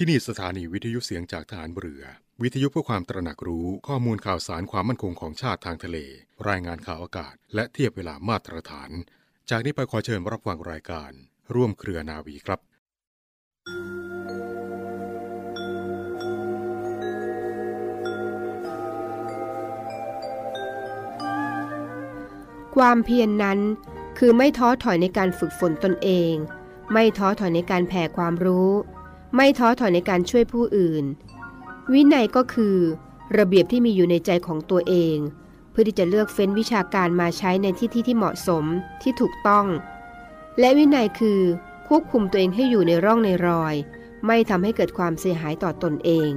ที่นี่สถานีวิทยุเสียงจากฐานเรือ วิทยุเพื่อความตระหนักรู้ข้อมูลข่าวสารความมั่นคงของชาติทางทะเล รายงานข่าวอากาศ และเทียบเวลามาตรฐาน จากนี้ไปขอเชิญรับฟังรายการ ร่วมเครือนาวีครับความเพียรนนั้นคือไม่ท้อถอยในการฝึกฝนตนเอง ไม่ท้อถอยในการแผ่ความรู้ ไม่ท้อถอยในการช่วยผู้อื่น วินัยก็คือ ระเบียบที่มีอยู่ในใจของตัวเอง เพื่อที่จะเลือกเฟ้นวิชาการมาใช้ในที่ที่ที่เหมาะสมที่ถูกต้อง และวินัยคือควบคุมตัวเองให้อยู่ในร่องในรอย ไม่ทำให้เกิดความเสียหายต่อตนเอง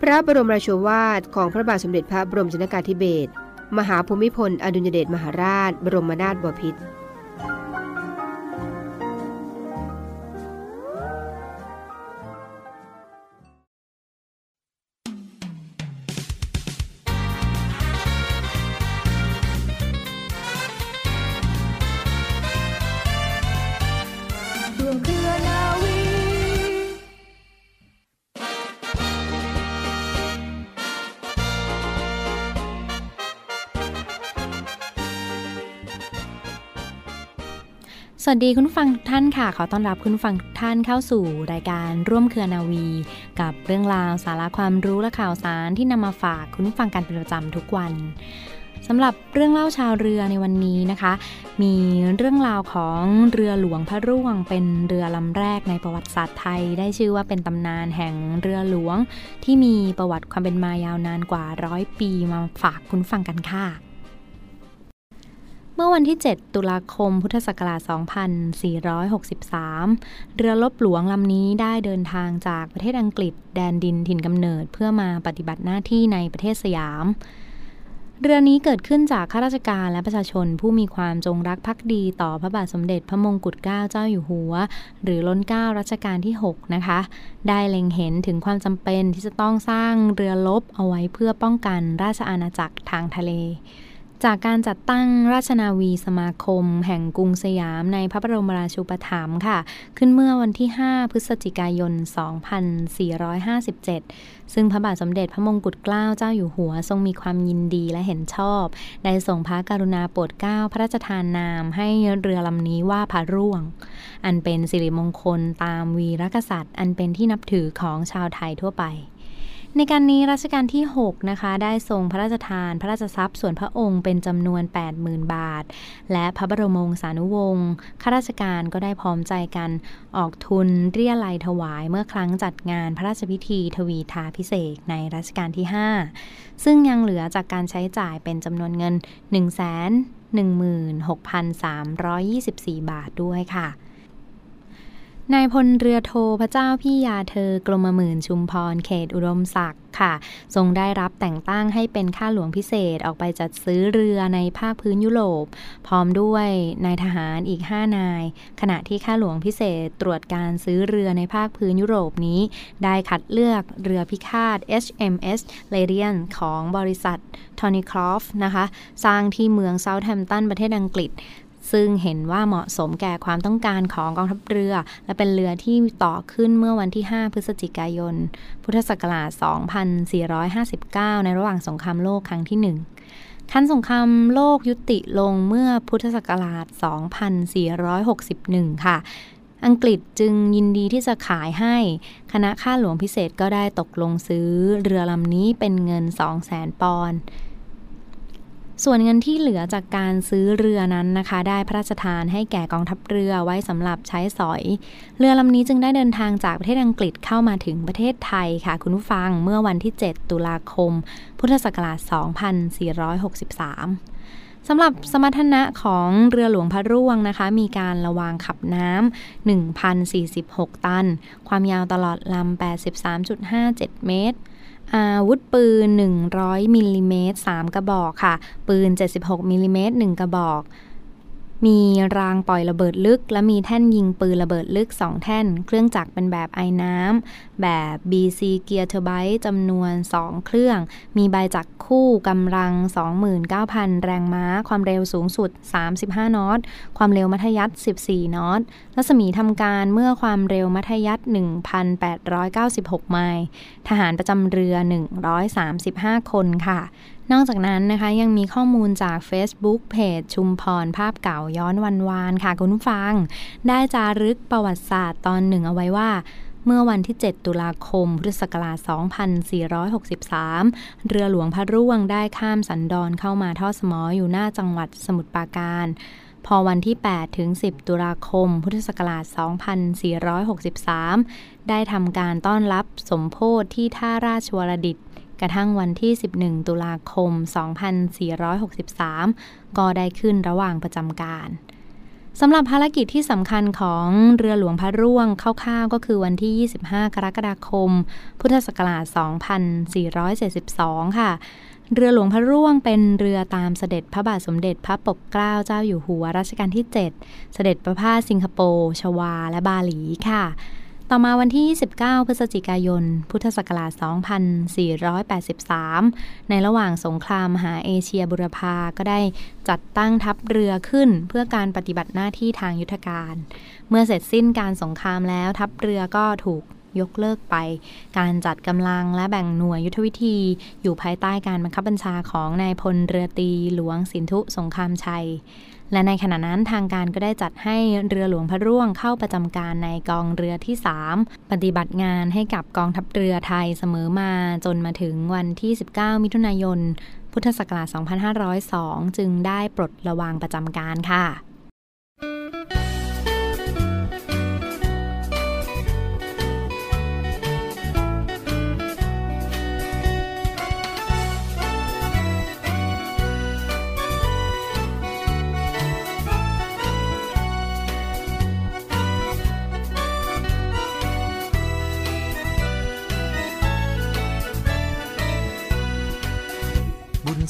พระบรมราชวาทของพระบาทสมเด็จพระบรมชนกาธิเบศรมหาภูมิพลอดุลยเดชมหาราช บรมนาถบพิตร วัสดีคุณฟังทุกท่านค่ะ ขอต้อนรับคุณฟังทุกท่านเข้าสู่รายการร่วมเครือนาวี กับเรื่องราวสาระความรู้และข่าวสารที่นำมาฝากคุณฟังกันเป็นประจำทุกวันสำหรับเรื่องเล่าชาวเรือในวันนี้นะคะ มีเรื่องราวของเรือหลวงพระร่วง เป็นเรือลำแรกในประวัติศาสตร์ไทย ได้ชื่อว่าเป็นตำนานแห่งเรือหลวง ที่มีประวัติความเป็นมายาวนานกว่าร้อยปีมาฝากคุณฟังกันค่ะ เมื่อวันที่ 7 ตุลาคม พุทธศักราช 2463 เรือลบหลวงลำนี้ได้เดินทางจากประเทศอังกฤษ แดนดินถิ่นกำเนิดเพื่อมาปฏิบัติหน้าที่ในประเทศสยาม เรือนี้เกิดขึ้นจากข้าราชการและประชาชนผู้มีความจงรักภักดีต่อพระบาทสมเด็จพระมงกุฎเกล้าเจ้าอยู่หัว หรือล้นเกล้ารัชกาลที่ 6 นะคะ ได้เล็งเห็นถึงความจำเป็นที่จะต้องสร้างเรือลบเอาไว้เพื่อป้องกันราชอาณาจักรทางทะเล จากการจัดตั้งราชนาวีสมาคม แห่งกรุงสยามในพระบรมราชูปถัมภ์ค่ะ ขึ้นเมื่อวันที่ 5 พฤศจิกายน 2457 ซึ่งพระบาทสมเด็จพระมงกุฎเกล้าเจ้าอยู่หัวทรงมีความยินดีและเห็นชอบ ได้ส่งพระกรุณาโปรดเกล้าพระราชทานนามให้เรือลำนี้ว่าพระร่วง อันเป็นสิริมงคลตามวีรกษัตริย์ อันเป็นที่นับถือของชาวไทยทั่วไป ในการนี้รัชกาลที่ 6 นะคะ ได้ทรงพระราชทาน พระราชทรัพย์ส่วนพระองค์เป็นจำนวน 80,000 บาท และพระบรมวงศานุวงศ์ข้าราชการก็ได้พร้อมใจกันออกทุนเรียลัยถวายเมื่อครั้งจัดงานพระราชพิธีทวีทาพิเศษในรัชกาลที่ 5 ซึ่งยังเหลือจากการใช้จ่ายเป็นจำนวนเงิน 1 1 6 3 2 4 บาทด้วยค่ะ นายพลเรือโทพระเจ้าพี่ยาเธอกรมหมื่นชุมพรเขตอุดมศักดิ์ค่ะ ทรงได้รับแต่งตั้งให้เป็นข้าหลวงพิเศษออกไปจัดซื้อเรือในภาคพื้นยุโรป พร้อมด้วยนายทหารอีก 5 นาย ขณะที่ข้าหลวงพิเศษตรวจการซื้อเรือในภาคพื้นยุโรปนี้ ได้คัดเลือกเรือพิฆาต HMS l a d i a n ของบริษัททอนิครอฟนะคะ สร้างที่เมืองเซาท์แฮมป์ตันประเทศอังกฤษ ซึ่งเห็นว่าเหมาะสมแก่ความต้องการของกองทัพเรือ และเป็นเรือที่ต่อขึ้นเมื่อวันที่ 5 พฤศจิกายน พุทธศักราช 2459 ในระหว่างสงครามโลกครั้งที่1คันสงครามโลกยุติลงเมื่อพุทธศักราช 2461 ค่ะ อังกฤษจึงยินดีที่จะขายให้ คณะข้าหลวงพิเศษก็ได้ตกลงซื้อเรือลำนี้เป็นเงิน 200,000 ปอนด์ ส่วนเงินที่เหลือจากการซื้อเรือนั้นนะคะ ได้พระราชทานให้แก่กองทัพเรือไว้สำหรับใช้สอย เรือลำนี้จึงได้เดินทางจากประเทศอังกฤษเข้ามาถึงประเทศไทยค่ะ คุณผู้ฟังเมื่อวันที่ 7 ตุลาคม พุทธศักราช 2463สำหรับสมรรถนะของเรือหลวงพระร่วงนะคะ มีการระวางขับน้ำ1,046 ตัน ความยาวตลอดลำ 83.57 เมตร อาวุธปืน 100มิลลิเมตร3กระบอกค่ะ ปืน 76มิลลิเมตร1กระบอก มีรางปล่อยระเบิดลึก และมีแท่นยิงปืนระเบิดลึก 2 แท่น เครื่องจักรเป็นแบบไอ้น้ำ แบบ BC เกียร์เทอร์ไบจำนวน 2 เครื่อง มีใบจักรคู่กำลัง 29,000 แรงม้า ความเร็วสูงสุด 35 นอต ความเร็วมัธยัติ 14 นอต รัศมีทำการเมื่อความเร็วมัธยัติ 1,896 ไมล์ ทหารประจำเรือ 135 คนค่ะ นอกจากนั้นนะคะยังมีข้อมูลจาก Facebook เพจชุมพรภาพเก่าย้อนวันวานค่ะคุณผู้ฟัง ได้จารึกประวัติศาสตร์ตอนหนึ่งเอาไว้ว่าเมื่อวันที่ 7 ตุลาคม พุทธศักราช 2463 เรือหลวงพระร่วงได้ข้ามสันดอนเข้ามาท่อสมออยู่หน้าจังหวัดสมุทรปราการ พอวันที่ 8 ถึง 10 ตุลาคม พุทธศักราช 2463 ได้ทำการต้อนรับสมโพธิที่ท่าราชวรดิต กระทั่งวันที่ 11 ตุลาคม 2463 ก็ได้ขึ้นระหว่างประจำการสำหรับภารกิจที่สำคัญของเรือหลวงพระร่วงคร่าวๆก็คือวันที่ 25 กรกฎาคม พุทธศักราช 2472 ค่ะ เรือหลวงพระร่วงเป็นเรือตามเสด็จพระบาทสมเด็จพระปกเกล้าเจ้าอยู่หัวรัชกาลที่ 7 เสด็จประพาสสิงคโปร์ ชวา และบาหลีค่ะ ต่อมาวันที่ 29 พฤศจิกายน พุทธศักราช 2483 ในระหว่างสงครามมหาเอเชียบุรพาก็ได้จัดตั้งทัพเรือขึ้นเพื่อการปฏิบัติหน้าที่ทางยุทธการ เมื่อเสร็จสิ้นการสงครามแล้วทัพเรือก็ถูกยกเลิกไป การจัดกำลังและแบ่งหน่วยยุทธวิธี อยู่ภายใต้การบังคับบัญชาของนายพลเรือตีหลวงสินธุสงครามชัย และในขณะนั้นทางการก็ได้จัดให้เรือหลวงพระร่วงเข้าประจำการในกองเรือที่ 3 ปฏิบัติงานให้กับกองทัพเรือไทยเสมอมาจนมาถึงวันที่ 19 มิถุนายน พุทธศักราช 2502 จึงได้ปลดระวางประจำการค่ะ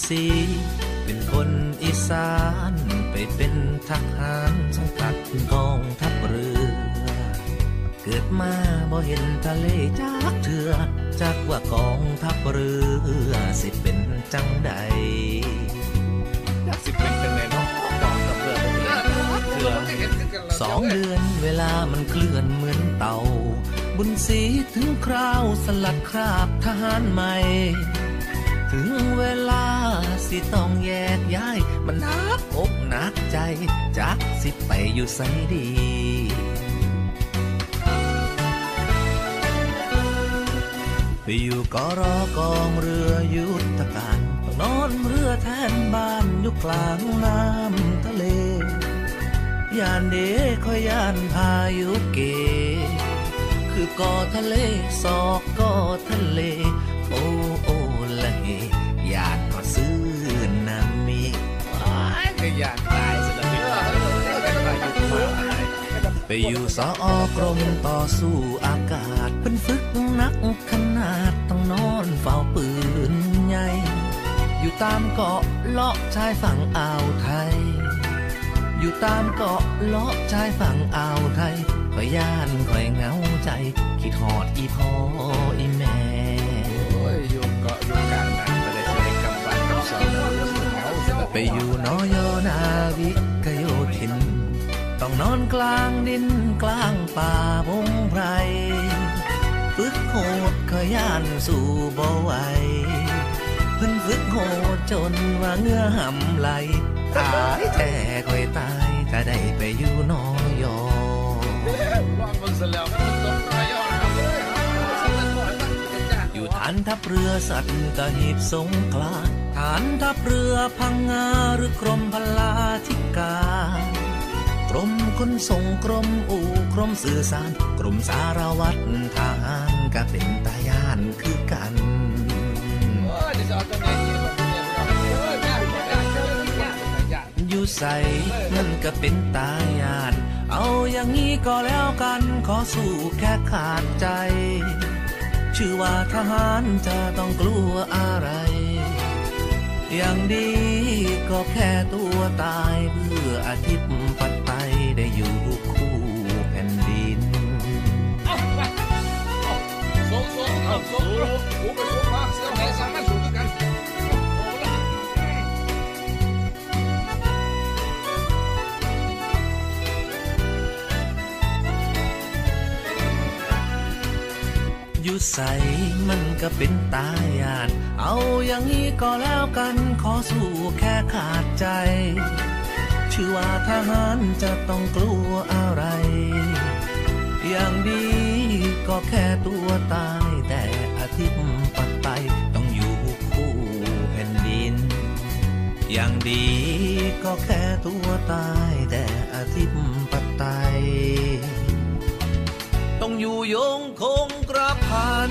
สี เป็นคนอีสานไปเป็นทหารสังกัดกองทัพเรือ เกิดมาบ่เห็นทะเลจากเถื่อจากว่ากองทัพเรือสิเป็นจังใดอยากสิเป็นจังไดเนาะกองทัพเรือเถือสองเดือนเวลามันเคลื่อนเหมือนเต่า บุญสีถึงคราวสลัดคราบทหารใหม่ ถึงเวลา สิต้องแยกย้าย มันนักอกนักใจ จักสิไปอยู่ไสดีไปอยู่กอรอกองเรือยุทธการต้องนอนเรือแทนบ้านอยู่กลางน้ำทะเลยานเดคอยยานพายุเก คือกอทะเล สอกกอทะเล โอโอ อยากตายสลับไปอยู่สออกรมต่อสู้อากาศเป็นฝึกนักขนาดต้องนอนเฝ้าปืนใหญ่ อยู่ตามเกาะเลาะชายฝั่งอ่าวไทย อยู่ตามเกาะเลาะชายฝั่งอ่าวไทยคอยย่านคอยเงาใจคิดหอดอีพ่ออีแม่ไปอยู่นอยนาวิกโยธินต้อง นอนกลางดินกลางป่าพงไพรฝึกโหดขยันสู่บ่ไหวเพิ่นฝึกโหดจนว่าเงื้อหำไหลตายแท้ค่อยตายถ้าได้ไปอยู่นอยอยู่ฐานทัพเรือสัตว์ตะหีบสงคลาฐานทัพเรือพังงาหรือกรมพลาธิการ กรมขนส่งกรมอู่กรมสื่อสาร กรมสารวัตรทหารก็เป็นตายานคือกันอยู่ใส่มันก็เป็นตายาน เอาอย่างนี้ก็แล้วกันขอสู้แค่ขาดใจ ชื่อว่าทหารจะต้องกลัวอะไรอย่างดีก็แค่ตัวตายเพื่ออาทิตย์ปัดไปได้ อยู่คู่แผ่นดินสูงสูงเอาสูงสูงไปสูงมาเสื้อแม่สามารถสูงกันโอ้ละอยู่ใสมันก็เป็นตายาน เอาอย่างนี้ก็แล้วกันขอสู้แค่ขาดใจ ชื่อว่าทหารจะต้องกลัวอะไร อย่างดีก็แค่ตัวตายแต่อาทิตย์ปัดไปต้องอยู่คู่แผ่นดิน อย่างดีก็แค่ตัวตายแต่อาทิตย์ปัดไปต้องอยู่ยงคงกระพัน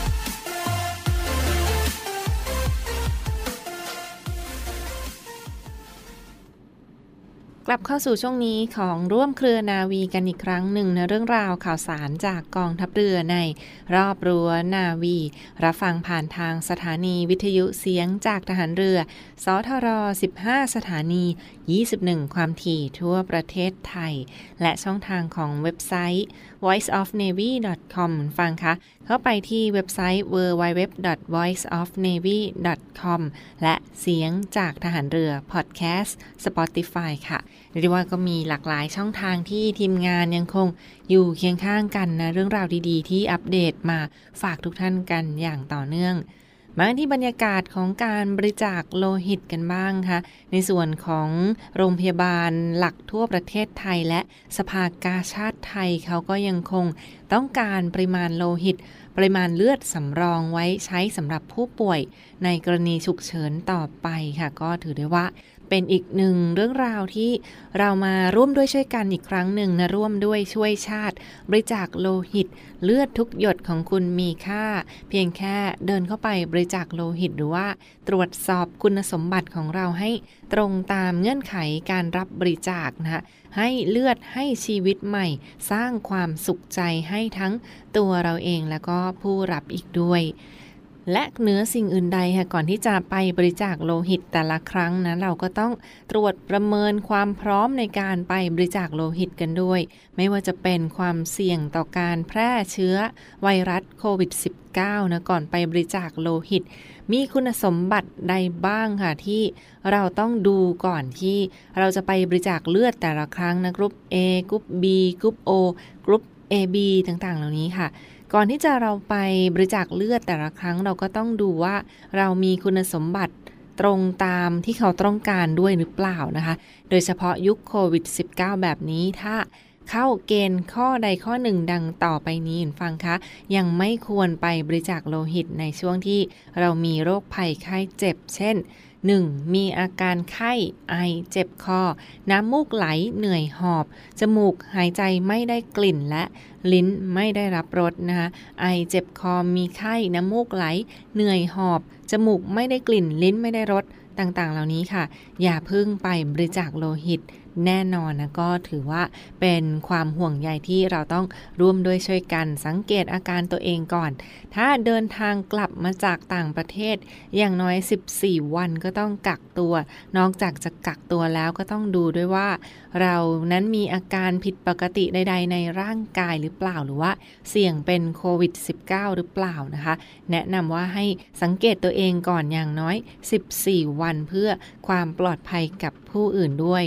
ลับเข้าสู่ช่วงนี้ของร่วมเครือนาวีกันอีกครั้งหนึ่งในะเรื่องราวข่าวสารจากกองทัพเรือในรอบรั้วนาวี รับฟังผ่านทางสถานีวิทยุเสียงจากทหารเรือ สทร 15 สถานี 21 ความถี่ทั่วประเทศไทย และช่องทางของเว็บไซต์ voiceofnavy.com ฟังคะเข้าไปที่เว็บไซต์ www.voiceofnavy.com และเสียงจากทหารเรือ Podcast Spotify ค่ะเรียกได้ว่าก็มีหลากหลายช่องทางที่ทีมงานยังคงอยู่เคียงข้างกันนะ เรื่องราวดีๆ ที่อัปเดตมาฝากทุกท่านกันอย่างต่อเนื่อง มาที่บรรยากาศของการบริจาคโลหิตกันบ้างค่ะในส่วนของโรงพยาบาลหลักทั่วประเทศไทย และสภากาชาติไทยเขาก็ยังคงต้องการปริมาณโลหิต ปริมาณเลือดสำรองไว้ใช้สำหรับผู้ป่วยในกรณีฉุกเฉินต่อไปค่ะ ก็ถือได้ว่า เป็นอีกหนึ่งเรื่องราวที่เรามาร่วมด้วยช่วยกันอีกครั้งหนึ่งนะร่วมด้วยช่วยชาติ บริจาคโลหิต เลือดทุกหยดของคุณมีค่า เพียงแค่เดินเข้าไปบริจาคโลหิตหรือว่าตรวจสอบคุณสมบัติของเราให้ตรงตามเงื่อนไขการรับบริจาคนะคะให้เลือดให้ชีวิตใหม่ สร้างความสุขใจให้ทั้งตัวเราเองแล้วก็ผู้รับอีกด้วย และเหนือสิ่งอื่นใดค่ะก่อนที่จะไปบริจาคโลหิตแต่ละครั้งนะเราก็ต้องตรวจประเมินความพร้อมในการไปบริจาคโลหิตกันด้วย ไม่ว่าจะเป็นความเสี่ยงต่อการแพร่เชื้อไวรัสโควิด -19 นะก่อนไปบริจาคโลหิต มีคุณสมบัติใดบ้างค่ะที่เราต้องดูก่อนที่เราจะไปบริจาคเลือดแต่ละครั้งนะกรุ๊ป A กรุ๊ป B กรุ๊ป O กรุ๊ป AB ต่างๆ เหล่านี้ค่ะ ก่อนที่จะเราไปบริจาคเลือดแต่ละครั้งเราก็ต้องดูว่าเรามีคุณสมบัติตรงตามที่เขาต้องการด้วยหรือเปล่านะคะ โดยเฉพาะยุคโควิด -19 แบบนี้ถ้าเข้าเกณฑ์ข้อใดข้อหนึ่งดังต่อไปนี้ฟังคะยังไม่ควรไปบริจาคโลหิตในช่วงที่เรามีโรคภัยไข้เจ็บ เช่น 1. มีอาการไข้ไอเจ็บคอ น้ำมูกไหลเหนื่อยหอบ จมูกหายใจไม่ได้กลิ่นและลิ้นไม่ได้รับรสนะคะไอเจ็บคอมีไข้น้ำมูกไหล เหนื่อยหอบ จมูกไม่ได้กลิ่นลิ้นไม่ได้รสต่างๆ เหล่านี้ค่ะ อย่าพึ่งไปบริจาคโลหิต แน่นอนนะก็ถือว่าเป็นความห่วงใยที่เราต้องร่วมด้วยช่วยกัน สังเกตอาการตัวเองก่อน ถ้าเดินทางกลับมาจากต่างประเทศ อย่างน้อย 14 วันก็ต้องกักตัว นอกจากจะกักตัวแล้วก็ต้องดูด้วยว่า เรานั้นมีอาการผิดปกติใด ๆ ในร่างกายหรือเปล่าหรือว่าเสี่ยงเป็นโควิด -19 หรือเปล่านะคะ แนะนำว่าให้สังเกตตัวเองก่อนอย่างน้อย 14 วันเพื่อความปลอดภัยกับผู้อื่นด้วย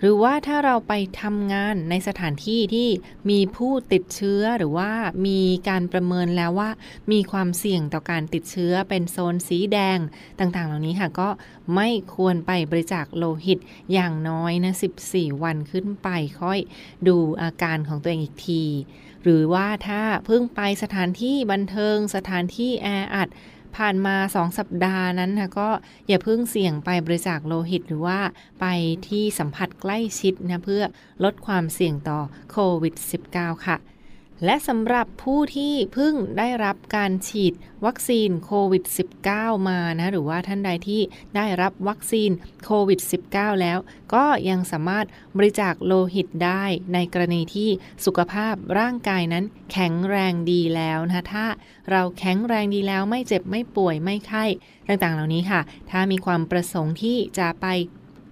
หรือว่าถ้าเราไปทำงานในสถานที่ที่มีผู้ติดเชื้อหรือว่ามีการประเมินแล้วว่า มีความเสี่ยงต่อการติดเชื้อเป็นโซนสีแดงต่างๆ เหล่านี้ค่ะก็ไม่ควรไปบริจาคโลหิตอย่างน้อยนะ14 วันขึ้นไปค่อยดูอาการของตัวเองอีกที หรือว่าถ้าเพิ่งไปสถานที่บันเทิงสถานที่แออัด ผ่านมา 2 สัปดาห์นั้นนะก็อย่าเพิ่งเสี่ยงไปบริจาคโลหิตหรือว่าไปที่สัมผัสใกล้ชิดนะเพื่อลดความเสี่ยงต่อโควิด -19 ค่ะ และสำหรับผู้ที่เพิ่งได้รับการฉีดวัคซีนโควิด -19 มานะหรือว่าท่านใดที่ได้รับวัคซีนโควิด -19 แล้ว ก็ยังสามารถบริจาคโลหิตได้ในกรณีที่สุขภาพร่างกายนั้นแข็งแรงดีแล้วนะถ้าเราแข็งแรงดีแล้วไม่เจ็บไม่ป่วยไม่ไข้ต่างๆ เหล่านี้ค่ะ ถ้ามีความประสงค์ที่จะไป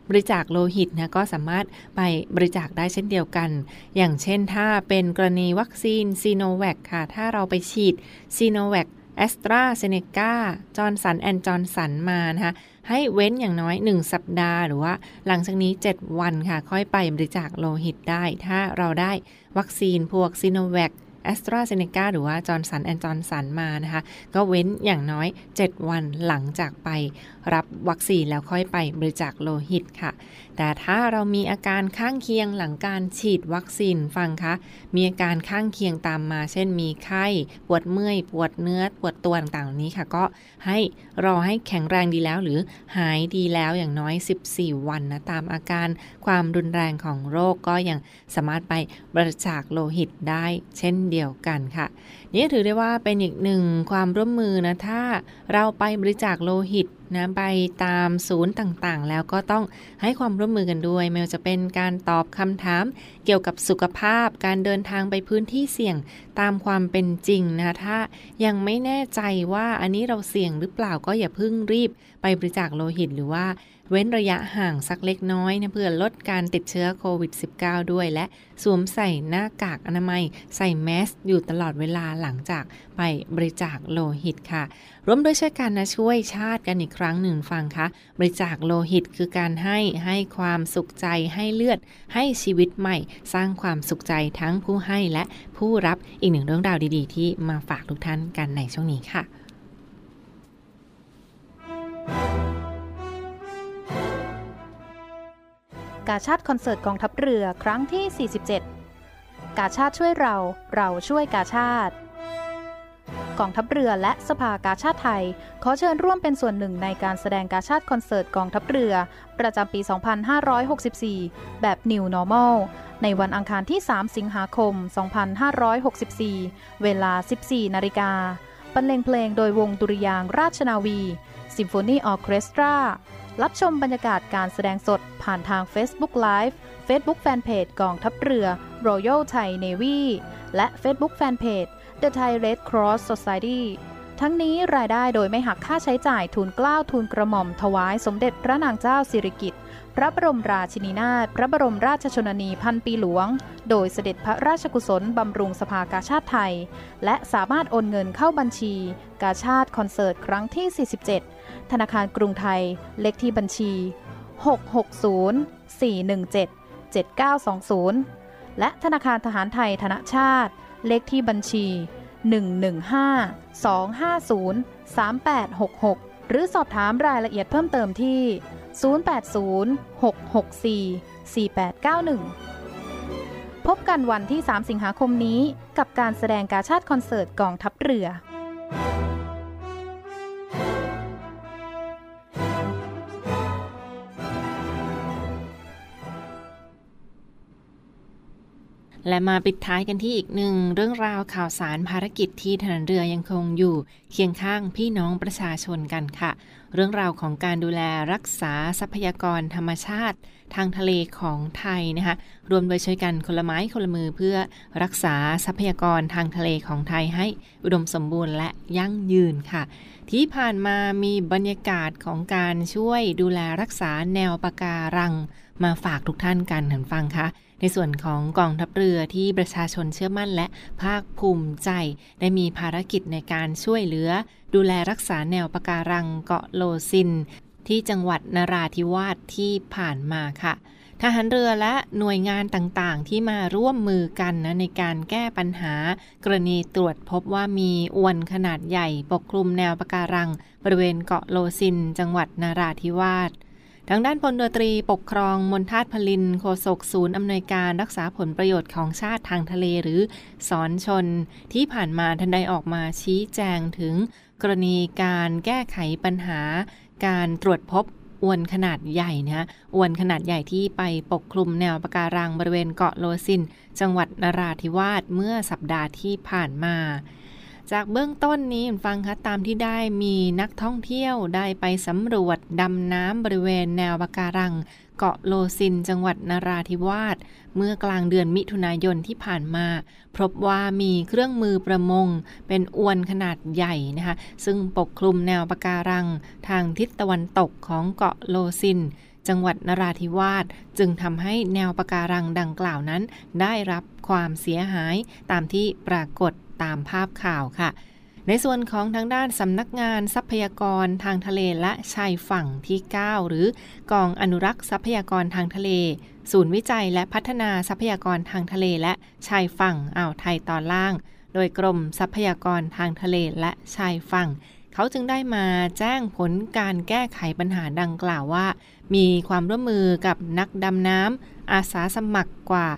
บริจาคโลหิตนะก็สามารถไปบริจาคได้เช่นเดียวกัน อย่างเช่นถ้าเป็นกรณีวัคซีนซีโนแวคค่ะ ถ้าเราไปฉีดซีโนแวคแอสตราเซเนกาจอร์นสันแอนจอร์นสันมานะคะให้เว้นอย่างน้อย 1 สัปดาห์ หรือว่าหลังจากนี้ 7 วันค่ะ ค่อยไปบริจาคโลหิตได้ ถ้าเราได้วัคซีนพวกซีโนแวค แอสตราเซเนกาหรือว่าจอร์นสันแอนจอร์นสันมานะคะก็เว้นอย่างน้อย 7 วันหลังจากไปรับวัคซีนแล้วค่อยไปบริจาคโลหิตค่ะ แต่ถ้าเรามีอาการข้างเคียงหลังการฉีดวัคซีนฟังคะ มีอาการข้างเคียงตามมา เช่นมีไข้ ปวดเมื่อย ปวดเนื้อ ปวดตัวต่างๆนี้ค่ะ ก็ให้รอให้แข็งแรงดีแล้วหรือหายดีแล้วอย่างน้อย 14 วันนะตามอาการความรุนแรงของโรคก็ยังสามารถไปบริจาคโลหิตได้ เช่นเดียเดียวกันค่ะ นี่ถือได้ว่าเป็นอีกหนึ่งความร่วมมือนะถ้าเราไปบริจาคโลหิตนะไปตามศูนย์ต่างๆ แล้วก็ต้องให้ความร่วมมือกันด้วย ไม่ว่าจะเป็นการตอบคำถามเกี่ยวกับสุขภาพ การเดินทางไปพื้นที่เสี่ยงตามความเป็นจริงนะถ้ายังไม่แน่ใจว่าอันนี้เราเสี่ยงหรือเปล่าก็อย่าเพิ่งรีบไปบริจาคโลหิตหรือว่าเว้นระยะห่างสักเล็กน้อยนะเพื่อลดการติดเชื้อโควิด -19 ด้วย และสวมใส่หน้ากากอนามัย ใส่แมสอยู่ตลอดเวลาหลังจากไปบริจาคโลหิตค่ะ ร่วมด้วยช่วยกันนะช่วยชาติกันอีกครั้งหนึ่งฟังคะบริจาคโลหิตคือการให้ให้ความสุขใจให้เลือด ให้ชีวิตใหม่ สร้างความสุขใจทั้งผู้ให้และผู้รับอีกหนึ่งเรื่องราวดีๆ ที่มาฝากทุกท่านกันในช่วงนี้ค่ะกาชาติคอนเสิร์ตกองทัพเรือครั้งที่ 47 กาชาติช่วยเรา เราช่วยกาชาติ กองทัพเรือและสภากาชาติไทย ขอเชิญร่วมเป็นส่วนหนึ่งในการแสดงกาชาติคอนเสิร์ตกองทัพเรือ ประจำปี 2564 แบบ New Normal ในวันอังคารที่ 3 สิงหาคม 2564 เวลา 14 นาฬิกาบรรเลงเพลงโดยวงดุริยางราชนาวีซิมโฟนีออเคสตรารับชมบรรยากาศการแสดงสดผ่านทาง Facebook Live Facebook Fanpage กองทัพเรือ Royal Thai Navy และ Facebook Fanpage The Thai Red Cross Society ทั้งนี้รายได้โดยไม่หักค่าใช้จ่ายทุนกล้าวทุนกระหม่อมถวายสมเด็จพระนางเจ้าสิริกิติ์พระบรมราชินีนาถพระบรมราชชนนีพันปีหลวง โดยเสด็จพระราชกุศลบำรุงสภากาชาติไทย และสามารถโอนเงินเข้าบัญชี กาชาติคอนเสิร์ตครั้งที่ 47 ธนาคารกรุงไทย เลขที่บัญชี 660 417 7920 และธนาคารทหารไทยธนชาติ เลขที่บัญชี 115-250-3866 หรือสอบถามรายละเอียดเพิ่มเติมที่ 080 664 4891 พบกันวันที่ 3 สิงหาคมนี้กับการแสดงการชาติคอนเสิร์ตกองทัพเรือ และมาปิดท้ายกันที่อีกหนึ่งเรื่องราวข่าวสารภารกิจที่ทหารเรือยังคงอยู่เคียงข้างพี่น้องประชาชนกันค่ะ เรื่องราวของการดูแลรักษาทรัพยากรธรรมชาติ ทางทะเลของไทยนะคะ รวมโดยช่วยกันคนละไม้คนละมือเพื่อรักษาทรัพยากรทางทะเลของไทยให้อุดมสมบูรณ์และยั่งยืนค่ะ ที่ผ่านมามีบรรยากาศของการช่วยดูแลรักษาแนวปะการัง มาฝากทุกท่านกันหันฟังค่ะ ในส่วนของกองทัพเรือที่ประชาชนเชื่อมั่นและภาคภูมิใจ ได้มีภารกิจในการช่วยเหลือ ดูแลรักษาแนวปะการังเกาะโลซิน ที่จังหวัดนราธิวาสที่ผ่านมาค่ะทหารเรือและหน่วยงานต่างๆ ที่มาร่วมมือกันนะในการแก้ปัญหา กรณีตรวจพบว่ามีอวนขนาดใหญ่ ปกคลุมแนวปะการัง บริเวณเกาะโลซิน จังหวัดนราธิวาส ทางด้านพลเรือตรีปกครองมนทาตพลินโฆษกศูนย์อำนวยการรักษาผลประโยชน์ของชาติทางทะเลหรือสอนชน ที่ผ่านมาทันใดออกมาชี้แจงถึง กรณีการแก้ไขปัญหา การตรวจพบอวนขนาดใหญ่นะอวนขนาดใหญ่ที่ไปปกคลุมแนวปะการังบริเวณเกาะโลซิน จังหวัดนราธิวาสเมื่อสัปดาห์ที่ผ่านมา จากเบื้องต้นนี้ฟังคะตามที่ได้มีนักท่องเที่ยวได้ไปสำรวจดำน้ำบริเวณแนวปะการัง เกาะโลซินจังหวัดนราธิวาสเมื่อกลางเดือนมิถุนายนที่ผ่านมา พบว่ามีเครื่องมือประมง เป็นอวนขนาดใหญ่นะคะซึ่งปกคลุมแนวปะการัง ทางทิศตะวันตกของเกาะโลซินจังหวัดนราธิวาสจึงทำให้แนวปะการังดังกล่าวนั้น ได้รับความเสียหายตามที่ปรากฏ ตามภาพข่าวค่ะ ในส่วนของทางด้านสำนักงานทรัพยากรทางทะเลและชายฝั่งที่ 9 หรือกองอนุรักษ์ทรัพยากรทางทะเล ศูนย์วิจัยและพัฒนาทรัพยากรทางทะเลและชายฝั่งอ่าวไทยตอนล่าง โดยกรมทรัพยากรทางทะเลและชายฝั่ง เขาจึงได้มาแจ้งผลการแก้ไขปัญหาดังกล่าวว่า มีความร่วมมือกับนักดำน้ำอาสาสมัครกว่า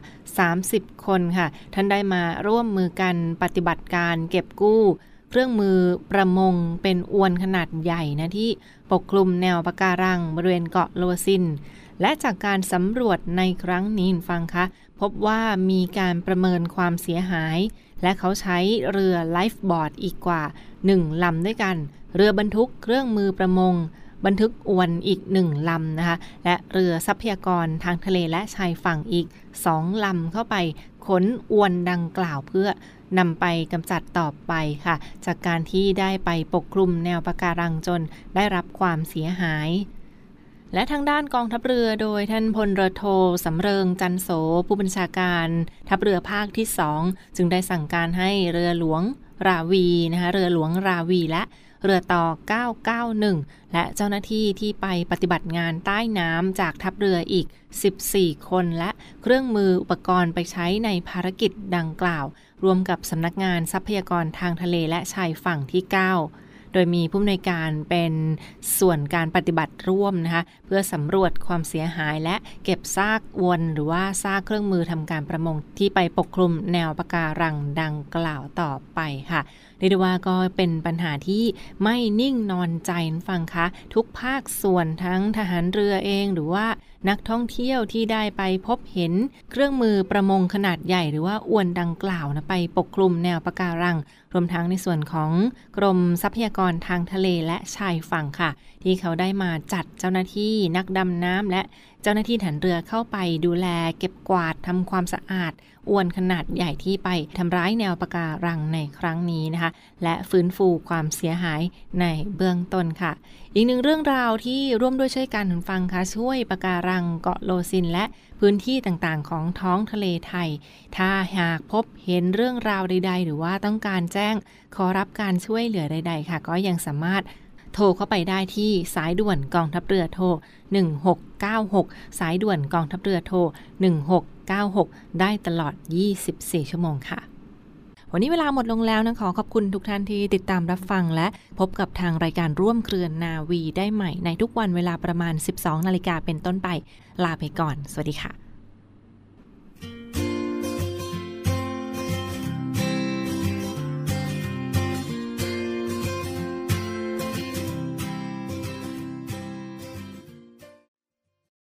30 คนค่ะ ท่านได้มาร่วมมือกันปฏิบัติการเก็บกู้เครื่องมือประมงเป็นอวนขนาดใหญ่นะที่ปกคลุมแนวปะการังบริเวณเกาะโลซิน และจากการสำรวจในครั้งนี้ฟังคะพบว่ามีการประเมินความเสียหาย และเขาใช้เรือไลฟ์บอร์ดอีกกว่า 1ลำด้วยกัน เรือบรรทุกเครื่องมือประมงบันทึกอวนอีกหนึ่งลำนะคะ และเรือทรัพยากรทางทะเลและชายฝั่งอีกสองลำเข้าไปขนอวนดังกล่าวเพื่อนำไปกำจัดต่อไปค่ะ จากการที่ได้ไปปกคลุมแนวปะการังจนได้รับความเสียหาย และทางด้านกองทัพเรือโดยท่านพลเรือโทสำเริงจันโสผู้บัญชาการ ทัพเรือภาคที่สองจึงได้สั่งการให้เรือหลวง ราวีนะคะเรือหลวงราวีและเรือต่อ 991 และเจ้าหน้าที่ที่ไปปฏิบัติงานใต้น้ำจากทัพเรืออีก 14 คน และเครื่องมืออุปกรณ์ไปใช้ในภารกิจดังกล่าว รวมกับสำนักงานทรัพยากรทางทะเลและชายฝั่งที่ 9 ดยมีผู้อำนวยการเป็นส่วนการปฏิบัติร่วมนะคะเพื่อสำรวจความเสียหายและเก็บซากวนหรือว่าซากเครื่องมือทำการประมงที่ไปปกคลุมแนวปะการังดังกล่าวต่อไปค่ะเรียกได้ว่าก็เป็นปัญหาที่ไม่นิ่งนอนใจฟังคะ ทุกภาคส่วนทั้งทหารเรือเองหรือว่า นักท่องเที่ยวที่ได้ไปพบเห็นเครื่องมือประมงขนาดใหญ่หรือว่าอวนดังกล่าวนะไปปกคลุมแนวปะการัง รวมทั้งในส่วนของกรมทรัพยากรทางทะเลและชายฝั่งค่ะ ที่เขาได้มาจัดเจ้าหน้าที่นักดำน้ำและเจ้าหน้าที่ฐานเรือเข้าไปดูแลเก็บกวาดทำความสะอาดอวนขนาดใหญ่ที่ไปทำร้ายแนวปะการังในครั้งนี้นะคะ และฟื้นฟูความเสียหายในเบื้องต้นค่ะ อีกหนึ่งเรื่องราวที่ร่วมด้วยช่วยกันฟังค่ะช่วยปะการังเกาะโลซิน และพื้นที่ต่างๆ ของท้องทะเลไทย ถ้าหากพบเห็นเรื่องราวใด ๆ หรือว่าต้องการแจ้งขอรับการช่วยเหลือใด ๆ ค่ะ ก็ยังสามารถ โทรเข้าไปได้ที่สายด่วนกองทัพเรือโทร 1696 สายด่วนกองทัพเรือโทร 1696 ได้ตลอด 24 ชั่วโมงค่ะ วันนี้เวลาหมดลงแล้วนะขอขอบคุณทุกท่านที่ติดตามรับฟังและพบกับทางรายการร่วมเครือนนาวีได้ใหม่ในทุกวันเวลาประมาณ 12 นาฬิกาเป็นต้นไป ลาไปก่อน สวัสดีค่ะ